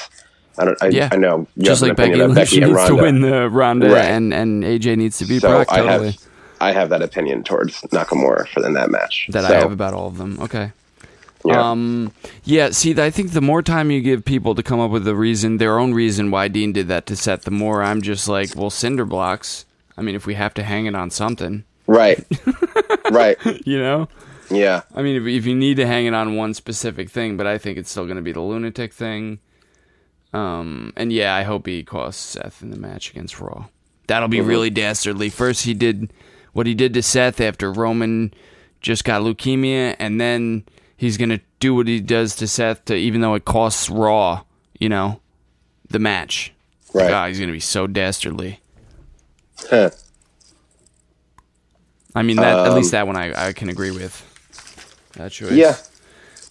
S7: I don't. I,
S6: Yeah.
S7: I know
S6: Just like Becky Lynch
S7: Becky and
S6: needs to win the Ronda,
S7: Right.
S6: and and AJ needs to be
S7: so
S6: Brock.
S7: I have I have that opinion towards Nakamura for in that match.
S6: that
S7: so,
S6: I have about all of them. Okay.
S7: Yeah.
S6: Um, yeah. See, I think the more time you give people to come up with a reason, their own reason why Dean did that to Seth, the more I'm just like, well, cinder blocks. I mean, if we have to hang it on something,
S7: right, <laughs> right,
S6: you know.
S7: yeah,
S6: I mean, if, if you need to hang it on one specific thing, but I think it's still going to be the lunatic thing. Um, and yeah, I hope he costs Seth in the match against Raw. That'll be really dastardly. First, he did what he did to Seth after Roman just got leukemia, and then he's going to do what he does to Seth, to even though it costs Raw, you know, the match.
S7: right.
S6: God, he's going to be so dastardly.
S7: Huh. <laughs>
S6: I mean, that at
S7: Um,
S6: least that one I, I can agree with. That choice.
S7: Yeah.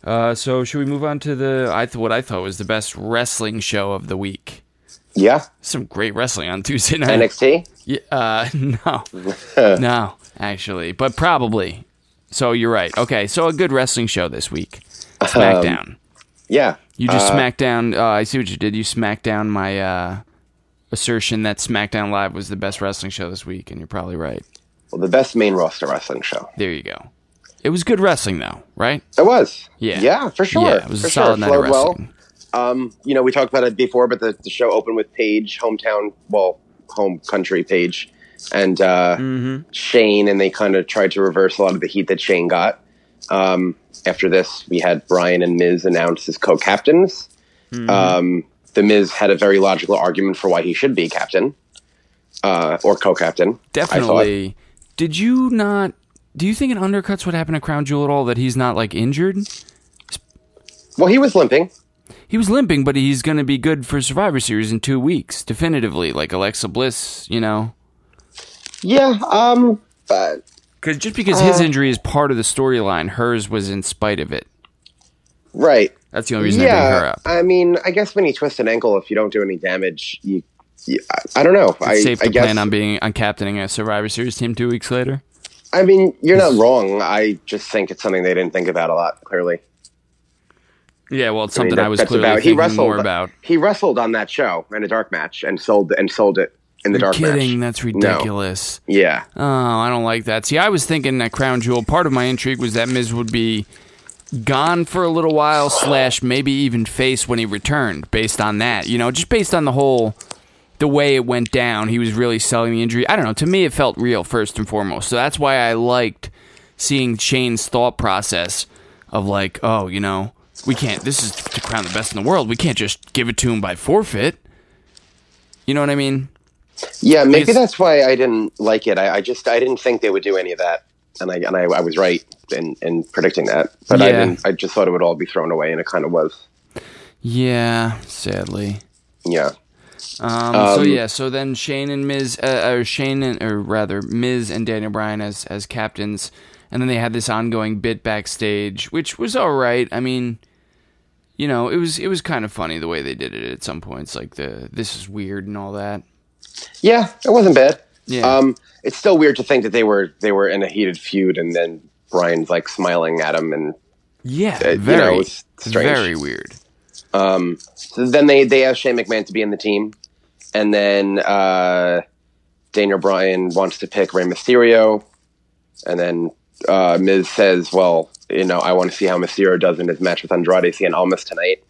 S6: Uh, so should we move on to the I th- what I thought was the best wrestling show of the week?
S7: Yeah.
S6: Some great wrestling on <laughs> Tuesday night.
S7: NXT.
S6: Yeah, uh, <laughs> no, no, actually, but probably. So you're right. Okay, so a good wrestling show this week. SmackDown.
S7: Yeah.
S6: you just
S7: uh,
S6: smacked down. Uh, I see what you did. You smacked down my uh, assertion that SmackDown Live was the best wrestling show this week, and you're probably right.
S7: Well, the best main roster wrestling show.
S6: There you go. It was good wrestling, though, right?
S7: It was.
S6: Yeah.
S7: Yeah, for sure.
S6: Yeah, it was
S7: for
S6: a solid
S7: sure.
S6: night of
S7: Flowed well. Um, you know, we talked about it before, but the, the show opened with Paige, hometown, well, home country Paige, and uh,
S6: Mm-hmm.
S7: Shane, and they kind of tried to reverse a lot of the heat that Shane got. Um, after this, we had Bryan and Miz announced as co-captains.
S6: Mm-hmm.
S7: Um, the Miz had a very logical argument for why he should be captain uh, or co-captain.
S6: Definitely. Did you not? Do you think it undercuts what happened to Crown Jewel at all that he's not like injured?
S7: Well, he was limping.
S6: He was limping, but he's going to be good for Survivor Series in two weeks, definitively. Like Alexa Bliss, you know.
S7: Yeah. Um. But
S6: Because just because
S7: Uh.
S6: his injury is part of the storyline, hers was in spite of it.
S7: right.
S6: That's the only reason I bring her up.
S7: I mean, I guess when you twist an ankle, if you don't do any damage, you, you I, I don't know. I,
S6: It's safe
S7: I
S6: to
S7: guess.
S6: plan on being on captaining a Survivor Series team two weeks later.
S7: I mean, you're not wrong. I just think it's something they didn't think about a lot. Clearly,
S6: Yeah, well, it's
S7: I mean,
S6: something
S7: that-
S6: I was clearly
S7: about. He wrestled
S6: more about.
S7: He wrestled on that show in a dark match and sold and sold it in the
S6: You're
S7: dark
S6: kidding?
S7: match.
S6: That's
S7: No.
S6: ridiculous.
S7: Yeah,
S6: Oh, I don't like that. See, I was thinking that Crown Jewel. Part of my intrigue was that Miz would be gone for a little while, slash maybe even face when he returned. Based on that, you know, just based on the whole, the way it went down, he was really selling the injury. I don't know. To me, it felt real first and foremost. So that's why I liked seeing Shane's thought process of like, oh, you know, we can't. This is to crown the best in the world. We can't just give it to him by forfeit. You know what I mean?
S7: Yeah. Maybe that's why I didn't like it. I, I just I didn't think they would do any of that, and I and I, I was right in, in predicting that. But I didn't. I just thought it would all be thrown away, and it kind of was.
S6: Yeah, sadly.
S7: Yeah.
S6: Um, so
S7: Um,
S6: yeah, so then Shane and Miz, uh, or Shane and, or rather Miz and Daniel Bryan as as captains, and then they had this ongoing bit backstage, which was all right. I mean, you know, it was it was kind of funny the way they did it at some points, like the this is weird and all that.
S7: Yeah, it wasn't bad.
S6: Yeah.
S7: Um, it's still weird to think that they were they were in a heated feud, and then Bryan's like smiling at him, and
S6: Yeah,
S7: Uh, you
S6: very,
S7: know, it's strange.
S6: very weird.
S7: so then they they asked Shane McMahon to be in the team, and then uh, Daniel Bryan wants to pick Rey Mysterio, and then uh, Miz says, "Well, you know, I want to see how Mysterio does in his match with Andrade Cien Almas tonight."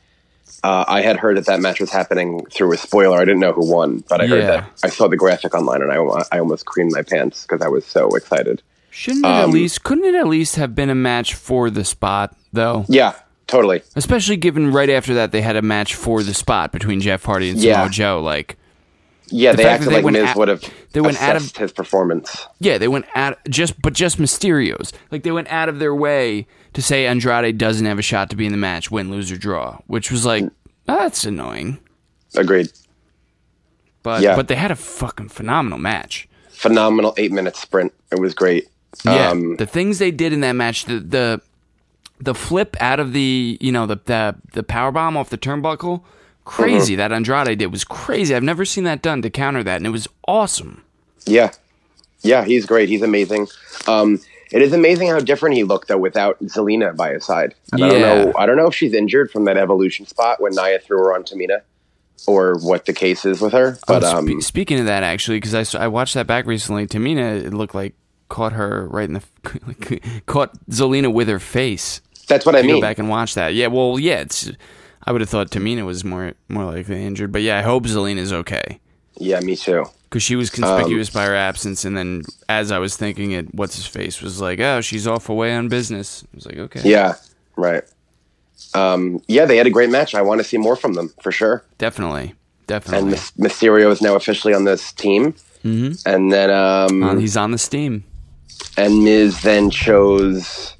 S7: Uh, I had heard that that match was happening through a spoiler. I didn't know who won, but I heard that. I saw the graphic online, and I, I almost creamed my pants because I was so excited.
S6: Shouldn't it at least couldn't it at least have been a match for the spot though?
S7: Yeah, totally.
S6: Especially given right after that they had a match for the spot between Jeff Hardy and
S7: Yeah.
S6: Samoa Joe. Like,
S7: Yeah,
S6: The
S7: they
S6: fact
S7: acted
S6: that they
S7: like
S6: went
S7: Miz
S6: at-
S7: would have
S6: they went out of-
S7: his performance.
S6: Yeah, they went out just but just Mysterio's. Like they went out of their way to say Andrade doesn't have a shot to be in the match, win, lose or draw, which was like "Ah, that's annoying.
S7: Agreed.
S6: But
S7: Yeah.
S6: but they had a fucking phenomenal match.
S7: Phenomenal eight minute sprint. It was great.
S6: Yeah,
S7: Um,
S6: the things they did in that match, the the the flip out of the you know the the the power bomb off the turnbuckle, crazy.
S7: Mm-hmm.
S6: That Andrade did was crazy. I've never seen that done to counter that, and it was awesome.
S7: Yeah, yeah, he's great. He's amazing. Um, it is amazing how different he looked though without Zelina by his side. And I don't know. I don't know if she's injured from that evolution spot when Nia threw her on Tamina, or what the case is with her. But
S6: Oh,
S7: um,
S6: speaking of that, actually, because I, I watched that back recently, Tamina it looked like caught her right in the <laughs> caught Zelina with her face.
S7: that's what I
S6: I go back and watch that. Yeah, well, yeah, it's. I would have thought Tamina was more more likely injured, but yeah, I hope Zelina's okay
S7: Yeah, me too.
S6: because she
S7: Um,
S6: was conspicuous by her absence. And then, as I was thinking it, what's his face was like, "Oh, she's off away on business." I was like, "Okay,
S7: Yeah, right. Um, yeah, they had a great match. I want to see more from them for sure.
S6: definitely,
S7: And
S6: definitely."
S7: Mys- Mysterio is now officially on this team. Mm-hmm. And then um,
S6: Uh, he's on the steam.
S7: and Miz then chose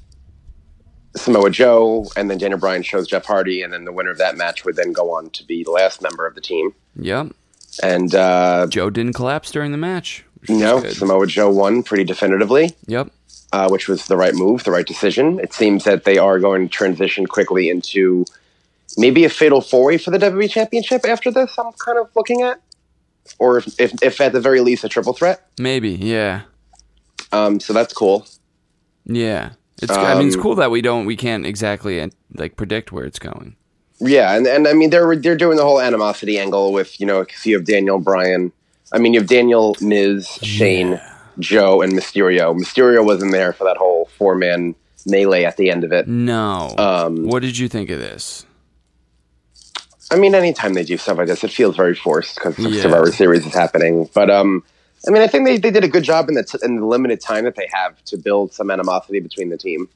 S7: Samoa Joe, and then Daniel Bryan chose Jeff Hardy, and then the winner of that match would then go on to be the last member of the team.
S6: Yep.
S7: And uh,
S6: Joe didn't collapse during the match,
S7: No, Samoa Joe won pretty definitively.
S6: Yep.
S7: Uh, which was the right move, the right decision. It seems that they are going to transition quickly into maybe a fatal four way for the WWE Championship after this. I'm kind of looking at, or if, if, if at the very least a triple threat.
S6: Maybe, yeah.
S7: Um, so that's cool.
S6: Yeah, it's. Um, I mean, it's um, cool that we don't, we can't exactly like predict where it's going.
S7: Yeah, and, and I mean they're they're doing the whole animosity angle with you know you have Daniel Bryan. I mean you have Daniel, Miz, Shane, yeah. Joe, and Mysterio. Mysterio wasn't there for that whole four man melee at the end of it.
S6: No.
S7: Um,
S6: what did you think of this?
S7: I mean, anytime they do stuff like this, it feels very forced because yeah. Survivor Series is happening. But um, I mean, I think they, they did a good job in the, t- in the limited time that they have to build some animosity between the team.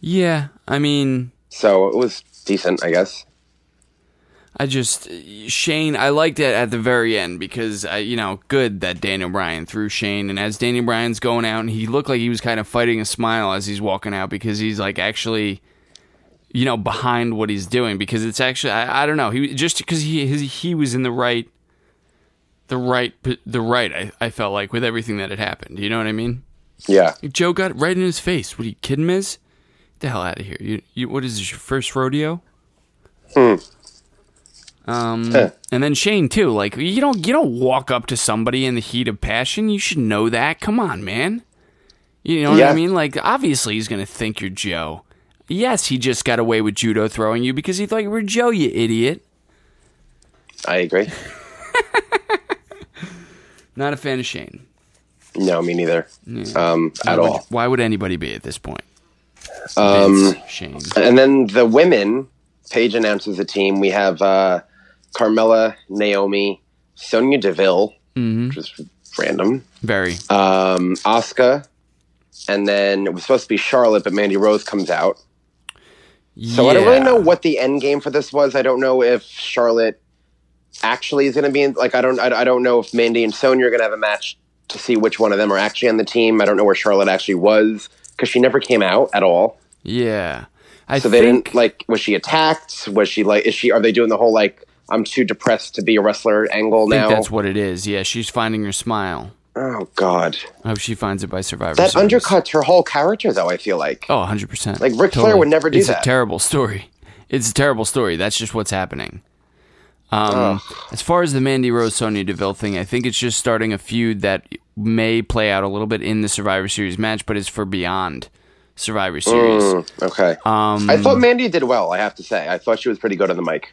S6: Yeah, I mean,
S7: so it was decent, I guess.
S6: I just Shane. I liked it at the very end because I, you know, good that Daniel Bryan threw Shane, and as Daniel Bryan's going out, and he looked like he was kind of fighting a smile as he's walking out because he's like actually, you know, behind what he's doing because it's actually I, I don't know he just because he his, he was in the right, the right the right I, I felt like with everything that had happened. You know what I mean?
S7: Yeah.
S6: Joe got right in his face. What are you kidding, Miz? Get the hell out of here! You, you what is this your first rodeo?
S7: Hmm.
S6: Um, and then Shane too. Like you don't you don't walk up to somebody in the heat of passion. You should know that. Come on, man. You know what yeah. I mean? Like obviously he's gonna think you're Joe. Yes, he just got away with judo throwing you because he thought you were Joe. You idiot.
S7: I agree. <laughs>
S6: Not a fan of Shane.
S7: No, me neither. Yeah. Um, at
S6: would,
S7: all.
S6: Why would anybody be at this point?
S7: Um,
S6: Vince, Shane.
S7: And then the women. Paige announces the team. We have uh, Carmella, Naomi, Sonya Deville,
S6: mm-hmm.
S7: which is random.
S6: Very.
S7: Um, Asuka, and then it was supposed to be Charlotte, but Mandy Rose comes out. So yeah. I don't really know what the end game for this was. I don't know if Charlotte actually is going to be in. Like I don't. I, I don't know if Mandy and Sonya are going to have a match to see which one of them are actually on the team. I don't know where Charlotte actually was because she never came out at all.
S6: Yeah.
S7: I so they didn't like. Was she attacked? Was she like? Is she? Are they doing the whole like? I'm too depressed to be a wrestler angle now.
S6: that's what it is. Yeah, she's finding her smile.
S7: Oh God!
S6: I hope she finds it by Survivor.
S7: That
S6: Series.
S7: undercuts her whole character, though. I feel like.
S6: Oh, 100 percent.
S7: Like Ric totally. Flair would never do
S6: it's
S7: that.
S6: It's a terrible story. It's a terrible story. That's just what's happening. Um, as far as the Mandy Rose Sonya Deville thing, I think it's just starting a feud that may play out a little bit in the Survivor Series match, but it's for beyond Survivor Series.
S7: Mm, okay.
S6: Um,
S7: I thought Mandy did well. I have to say, I thought she was pretty good on the mic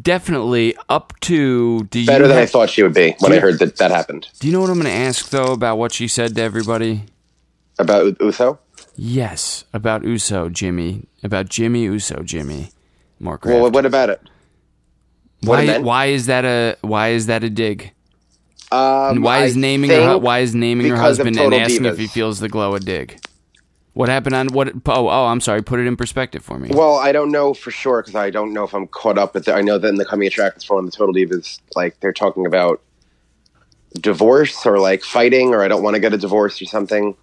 S6: definitely up to
S7: better than have, I thought she would be when I heard that that happened.
S6: Do you know what I'm going to ask though about what she said to everybody
S7: about Uso?
S6: Yes, about Uso, Jimmy, about Jimmy Uso, Jimmy. More
S7: Well, what about it?
S6: What why? Why is that a? Why is that a dig?
S7: Um,
S6: why is naming her? Why is naming her husband and asking
S7: divas.
S6: if he feels the glow a dig? What happened on what? Oh, oh, I'm sorry. Put it in perspective for me.
S7: Well, I don't know for sure because I don't know if I'm caught up. But I know that in the coming attractions for the Total Divas, like they're talking about divorce or like fighting, or I don't want to get a divorce or something.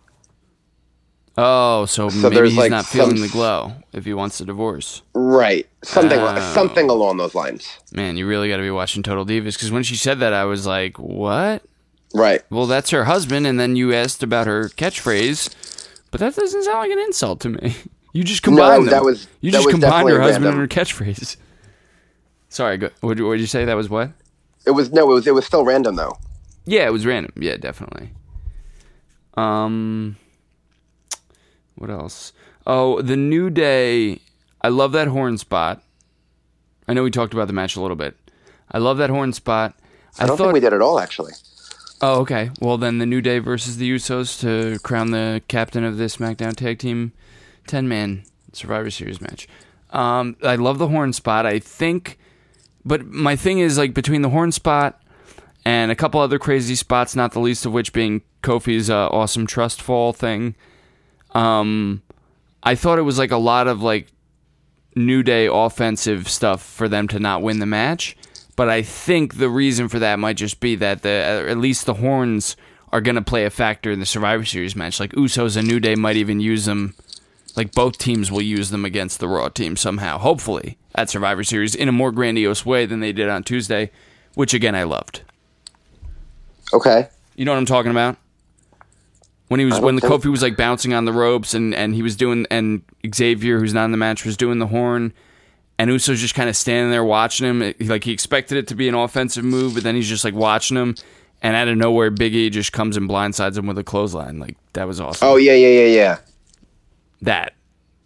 S6: Oh, so, so maybe he's like not feeling the glow if he wants a divorce.
S7: Right, something oh. something along those lines.
S6: Man, you really got to be watching Total Divas because when she said that, I was like, "What?"
S7: Right.
S6: Well, that's her husband, and then you asked about her catchphrase, but that doesn't sound like an insult to me. <laughs> You just combined
S7: no,
S6: them.
S7: that was
S6: you
S7: that
S6: just combined her husband
S7: random.
S6: and her catchphrase. Sorry, go, what did you say? That was what?
S7: It was no, it was it was still random though.
S6: Yeah, it was random. Yeah, definitely. Um, what else? Oh, the New Day. I love that horn spot. I know we talked about the match a little bit. I love that horn spot.
S7: I, I don't thought, think we did at all, actually.
S6: Oh, okay. Well, then the New Day versus the Usos to crown the captain of this SmackDown Tag Team 10 man Survivor Series match. Um, I love the horn spot. I think, but my thing is like between the horn spot and a couple other crazy spots, not the least of which being Kofi's uh, awesome trust fall thing. Um, I thought it was like a lot of like New Day offensive stuff for them to not win the match. But I think the reason for that might just be that the at least the horns are going to play a factor in the Survivor Series match. Like Usos and New Day might even use them. Like both teams will use them against the Raw team somehow. Hopefully at Survivor Series in a more grandiose way than they did on Tuesday, which again I loved.
S7: Okay.
S6: You know what I'm talking about? When he was when the Kofi was like bouncing on the ropes and and he was doing and Xavier who's not in the match was doing the horn and Uso's just kind of standing there watching him like he expected it to be an offensive move but then he's just like watching him and out of nowhere Big E just comes and blindsides him with a clothesline like that was awesome.
S7: Oh yeah yeah yeah yeah.
S6: That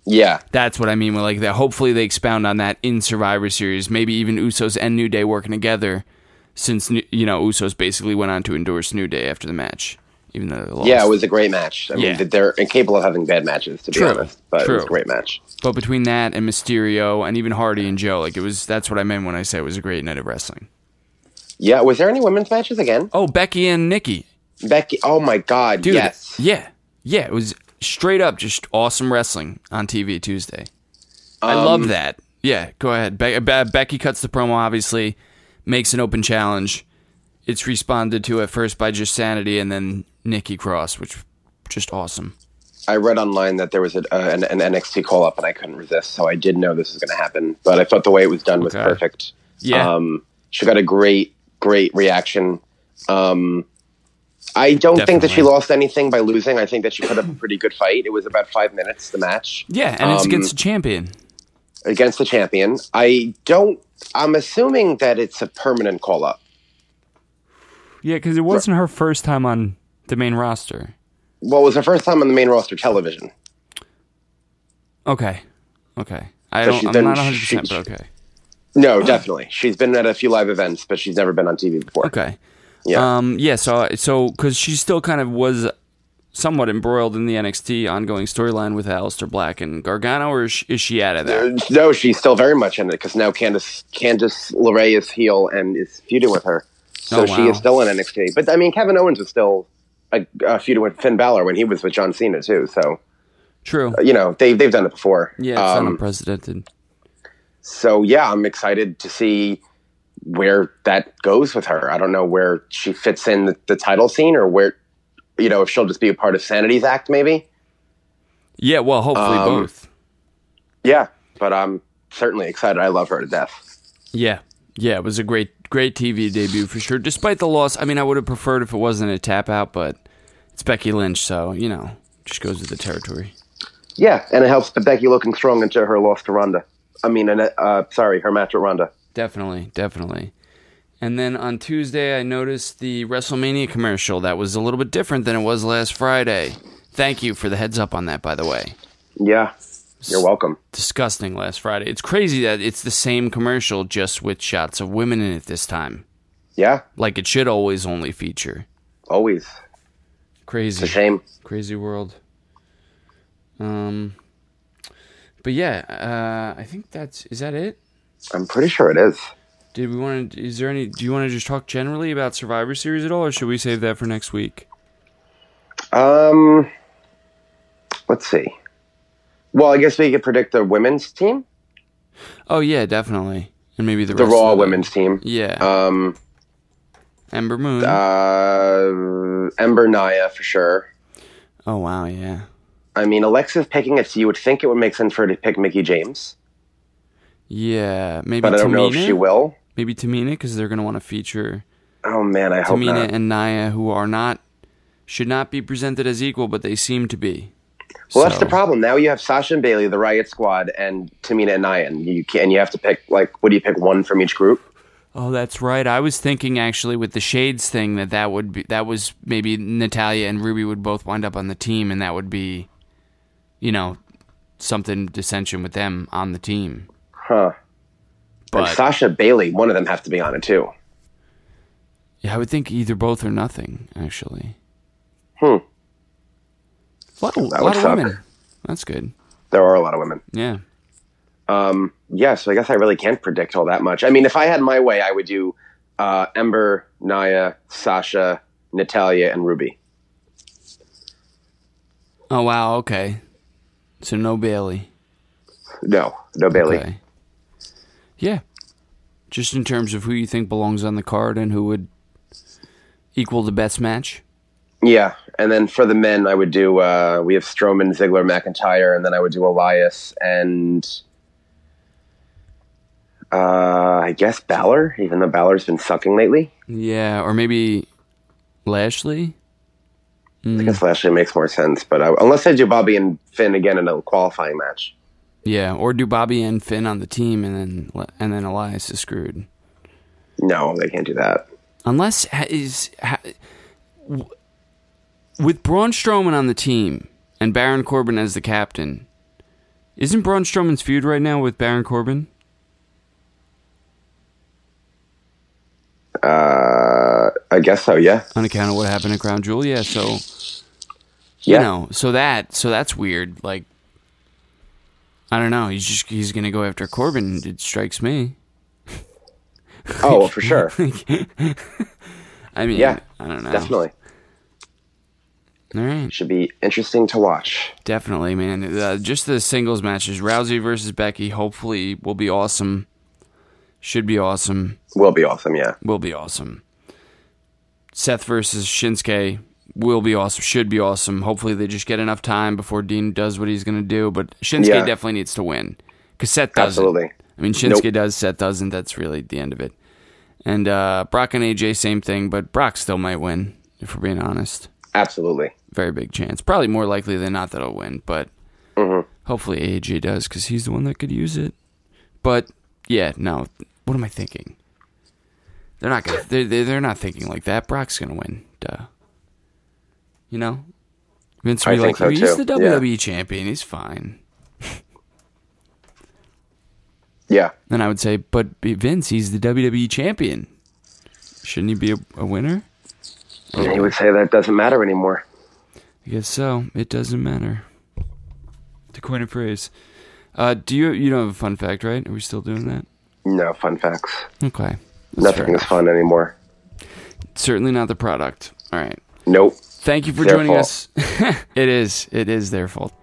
S7: yeah.
S6: That's what I mean with like that. Hopefully they expound on that in Survivor Series. Maybe even Usos and New Day working together, since you know Usos basically went on to endorse New Day after the match even though
S7: Yeah, it was a great match. I yeah. mean, they're incapable of having bad matches, to True. be honest. But True. it was a great match.
S6: But between that and Mysterio and even Hardy and Joe, like it was that's what I meant when I said it was a great night of wrestling.
S7: Yeah, was there any women's matches again?
S6: Oh, Becky and Nikki.
S7: Becky, oh my god, Dude, yes.
S6: Yeah. Yeah, it was straight up just awesome wrestling on TV Tuesday. Um, I love that. Yeah, go ahead. Be- Be- Becky cuts the promo obviously, makes an open challenge. It's responded to at first by just Sanity and then Nikki Cross, which just awesome.
S7: I read online that there was a, uh, an, an, NXT call up, and I couldn't resist. So I did know this was going to happen, but I thought the way it was done was okay. perfect.
S6: Yeah, um,
S7: she got a great, great reaction. Um, I don't Definitely. think that she lost anything by losing. I think that she put up a pretty good fight. It was about five minutes the match.
S6: Yeah, and it's um, against the champion.
S7: Against the champion. I don't. I'm assuming that it's a permanent call up.
S6: Yeah, because it wasn't her first time on the main roster.
S7: Well, it was her first time on the main roster television.
S6: Okay. Okay. I don't, I'm been, not 100%, she, but okay.
S7: No, definitely. She's been at a few live events, but she's never been on TV before.
S6: Okay. Yeah. Um, yeah, so, so, because she still kind of was somewhat embroiled in the NXT ongoing storyline with Aleister Black and Gargano, or is she, is she out of there? Uh,
S7: no, she's still very much in it because now Candice, Candice LeRae is heel and is feuding with her. So oh, wow. she is still in NXT. But I mean, Kevin Owens is still a, a feud with Finn Balor when he was with John Cena too. So
S6: true.
S7: You know they they've done it before.
S6: Yeah, it's um, unprecedented.
S7: So yeah, I'm excited to see where that goes with her. I don't know where she fits in the, the title scene or where you know if she'll just be a part of Sanity's act maybe.
S6: Yeah, well, hopefully um, both.
S7: Yeah, but I'm certainly excited. I love her to death.
S6: Yeah, yeah, it was a great great TV debut for sure. Despite the loss, I mean, I would have preferred if it wasn't a tap out, but it's Becky Lynch, so you know, just goes with the territory.
S7: Yeah, and it helps Becky looking strong into her loss to Ronda. I mean, uh, sorry, her match with Ronda.
S6: Definitely, definitely. And then on Tuesday, I noticed the WrestleMania commercial that was a little bit different than it was last Friday. Thank you for the heads up on that, by the way.
S7: Yeah, you're welcome.
S6: Disgusting last Friday. It's crazy that it's the same commercial just with shots of women in it this time.
S7: Yeah.
S6: Like it should always only feature.
S7: Always.
S6: Crazy.
S7: It's a shame.
S6: Crazy world. Um but yeah, uh I think that's is that it?
S7: I'm pretty sure it is.
S6: Did we want to is there any do you want to just talk generally about Survivor Series at all or should we save that for next week?
S7: Um let's see. Well, I guess we could predict the women's team.
S6: Oh yeah, definitely, and maybe the
S7: the Raw women's team.
S6: Yeah.
S7: Um,
S6: Ember Moon.
S7: Uh, Ember Nia for sure.
S6: Oh wow, yeah.
S7: I mean, Alexa's picking it, so you would think it would make sense for her to pick Mickie James.
S6: Yeah, maybe.
S7: But I don't Tamina? know if she will.
S6: Maybe Tamina because they're going to want to feature.
S7: Oh man, I hope
S6: Tamina and Nia, who are not, should not be presented as equal, but they seem to be.
S7: Well, so. that's the problem. Now you have Sasha and Bayley, the Riot Squad, and Tamina and Nia. You can you have to pick like what do you pick one from each group?
S6: Oh, that's right. I was thinking actually with the Shades thing that that would be that was maybe Natalya and Ruby would both wind up on the team, and that would be, you know, something dissension with them on the team.
S7: Huh. But and Sasha Bayley, one of them have to be on it too.
S6: Yeah, I would think either both or nothing. Actually. A lot, of, that lot of women. That's good.
S7: There are a lot of women.
S6: Yeah.
S7: Um, yeah, so I guess I really can't predict all that much. I mean, if I had my way, I would do uh, Ember, Nia, Sasha, Natalya, and Ruby.
S6: Oh wow, okay. So no Bayley.
S7: No, no Bayley. Okay.
S6: Yeah. Just in terms of who you think belongs on the card and who would equal the best match.
S7: Yeah, and then for the men, I would do uh, we have Strowman, Ziggler, McIntyre, and then I would do Elias and uh, I guess Balor, even though Balor's been sucking lately.
S6: Yeah, or maybe Lashley.
S7: I guess Lashley makes more sense, but I, unless they do Bobby and Finn again in a qualifying match.
S6: Yeah, or do Bobby and Finn on the team, and then and then Elias is screwed.
S7: No, they can't do that.
S6: Unless is ha- w- with Braun Strowman on the team and Baron Corbin as the captain. Isn't Braun Strowman's feud right now with Baron Corbin?
S7: Uh, I guess so. Yeah.
S6: On account of what happened at Crown Jewel, yeah. So
S7: Yeah.
S6: you know, so that so that's weird. Like, I don't know. He's just he's gonna go after Corbin. It strikes me.
S7: Oh, <laughs> for sure. <laughs>
S6: I mean,
S7: Yeah,
S6: I don't know.
S7: Definitely.
S6: All right,
S7: Should be interesting to watch.
S6: definitely, man. Uh, just the singles matches: Rousey versus Becky. Hopefully, will be awesome. Should be awesome.
S7: Will be awesome. Yeah.
S6: Will be awesome. Seth versus Shinsuke will be awesome. Should be awesome. Hopefully, they just get enough time before Dean does what he's gonna do. But Shinsuke
S7: Yeah.
S6: definitely needs to win because Seth doesn't.
S7: Absolutely.
S6: I mean, Shinsuke
S7: Nope.
S6: does, Seth doesn't. That's really the end of it. And uh, Brock and AJ, same thing, but Brock still might win, if we're being honest.
S7: Absolutely.
S6: Very big chance. Probably more likely than not that he'll win, but mm-hmm. hopefully AJ does because he's the one that could use it. But yeah, no. What am I thinking? They're not gonna. They're, they're not thinking like that. Brock's gonna win. Duh. You know, Vince
S7: I
S6: be
S7: think
S6: like,
S7: so, oh,
S6: he's
S7: too.
S6: the
S7: Yeah.
S6: WWE champion. He's fine. <laughs>
S7: Yeah.
S6: Then I would say, but Vince, he's the WWE champion. Shouldn't he be a, a winner?
S7: And he would say that doesn't matter anymore.
S6: I guess so. It doesn't matter. To coin a phrase. Uh, do you you don't have a fun fact, right? Are we still doing that?
S7: No fun facts.
S6: Okay. That's
S7: Nothing is fun anymore.
S6: Certainly not the product. All right.
S7: Nope.
S6: Thank you for
S7: Their
S6: joining
S7: fault.
S6: us. <laughs> it is. It is their fault.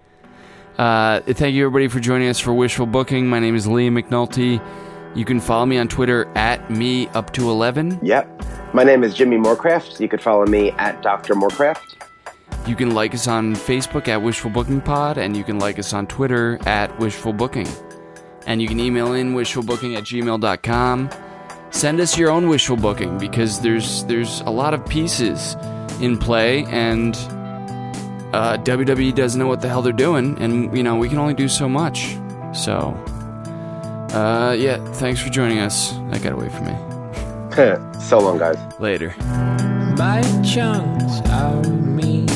S6: Uh, thank you everybody for joining us for Wishful Booking. My name is Liam McNulty. You can follow me on Twitter at me up to eleven.
S7: Yep. My name is Jimmy Morecraft. You could follow me at Dr. Morecraft.
S6: You can like us on Facebook at Wishful Booking Pod, and you can like us on Twitter at Wishful Booking. And you can email in wishfulbooking at gmail.com. Send us your own wishful booking because there's there's a lot of pieces in play, and uh, WWE doesn't know what the hell they're doing, and you know we can only do so much. So, uh, yeah, thanks for joining us. That got away from me.
S7: So long, guys.
S6: Later.
S4: by chunks of me.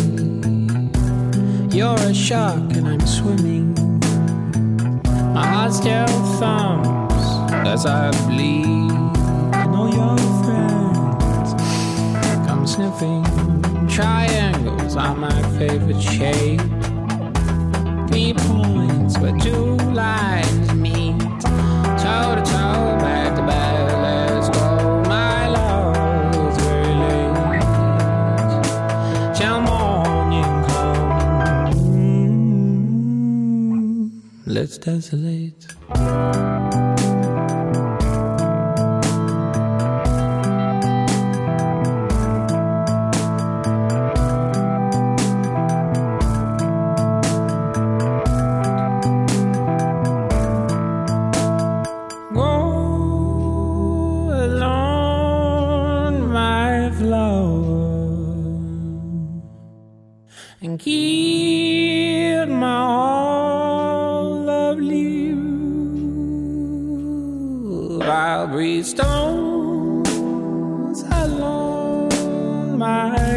S4: You're a shark and I'm swimming. My heart still thumps as I bleed. And all your friends come sniffing. Triangles are my favorite shape. Three points where two lines meet. Toe to toe, back back, desolate. I'll breathe stones along, my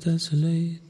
S4: desolate.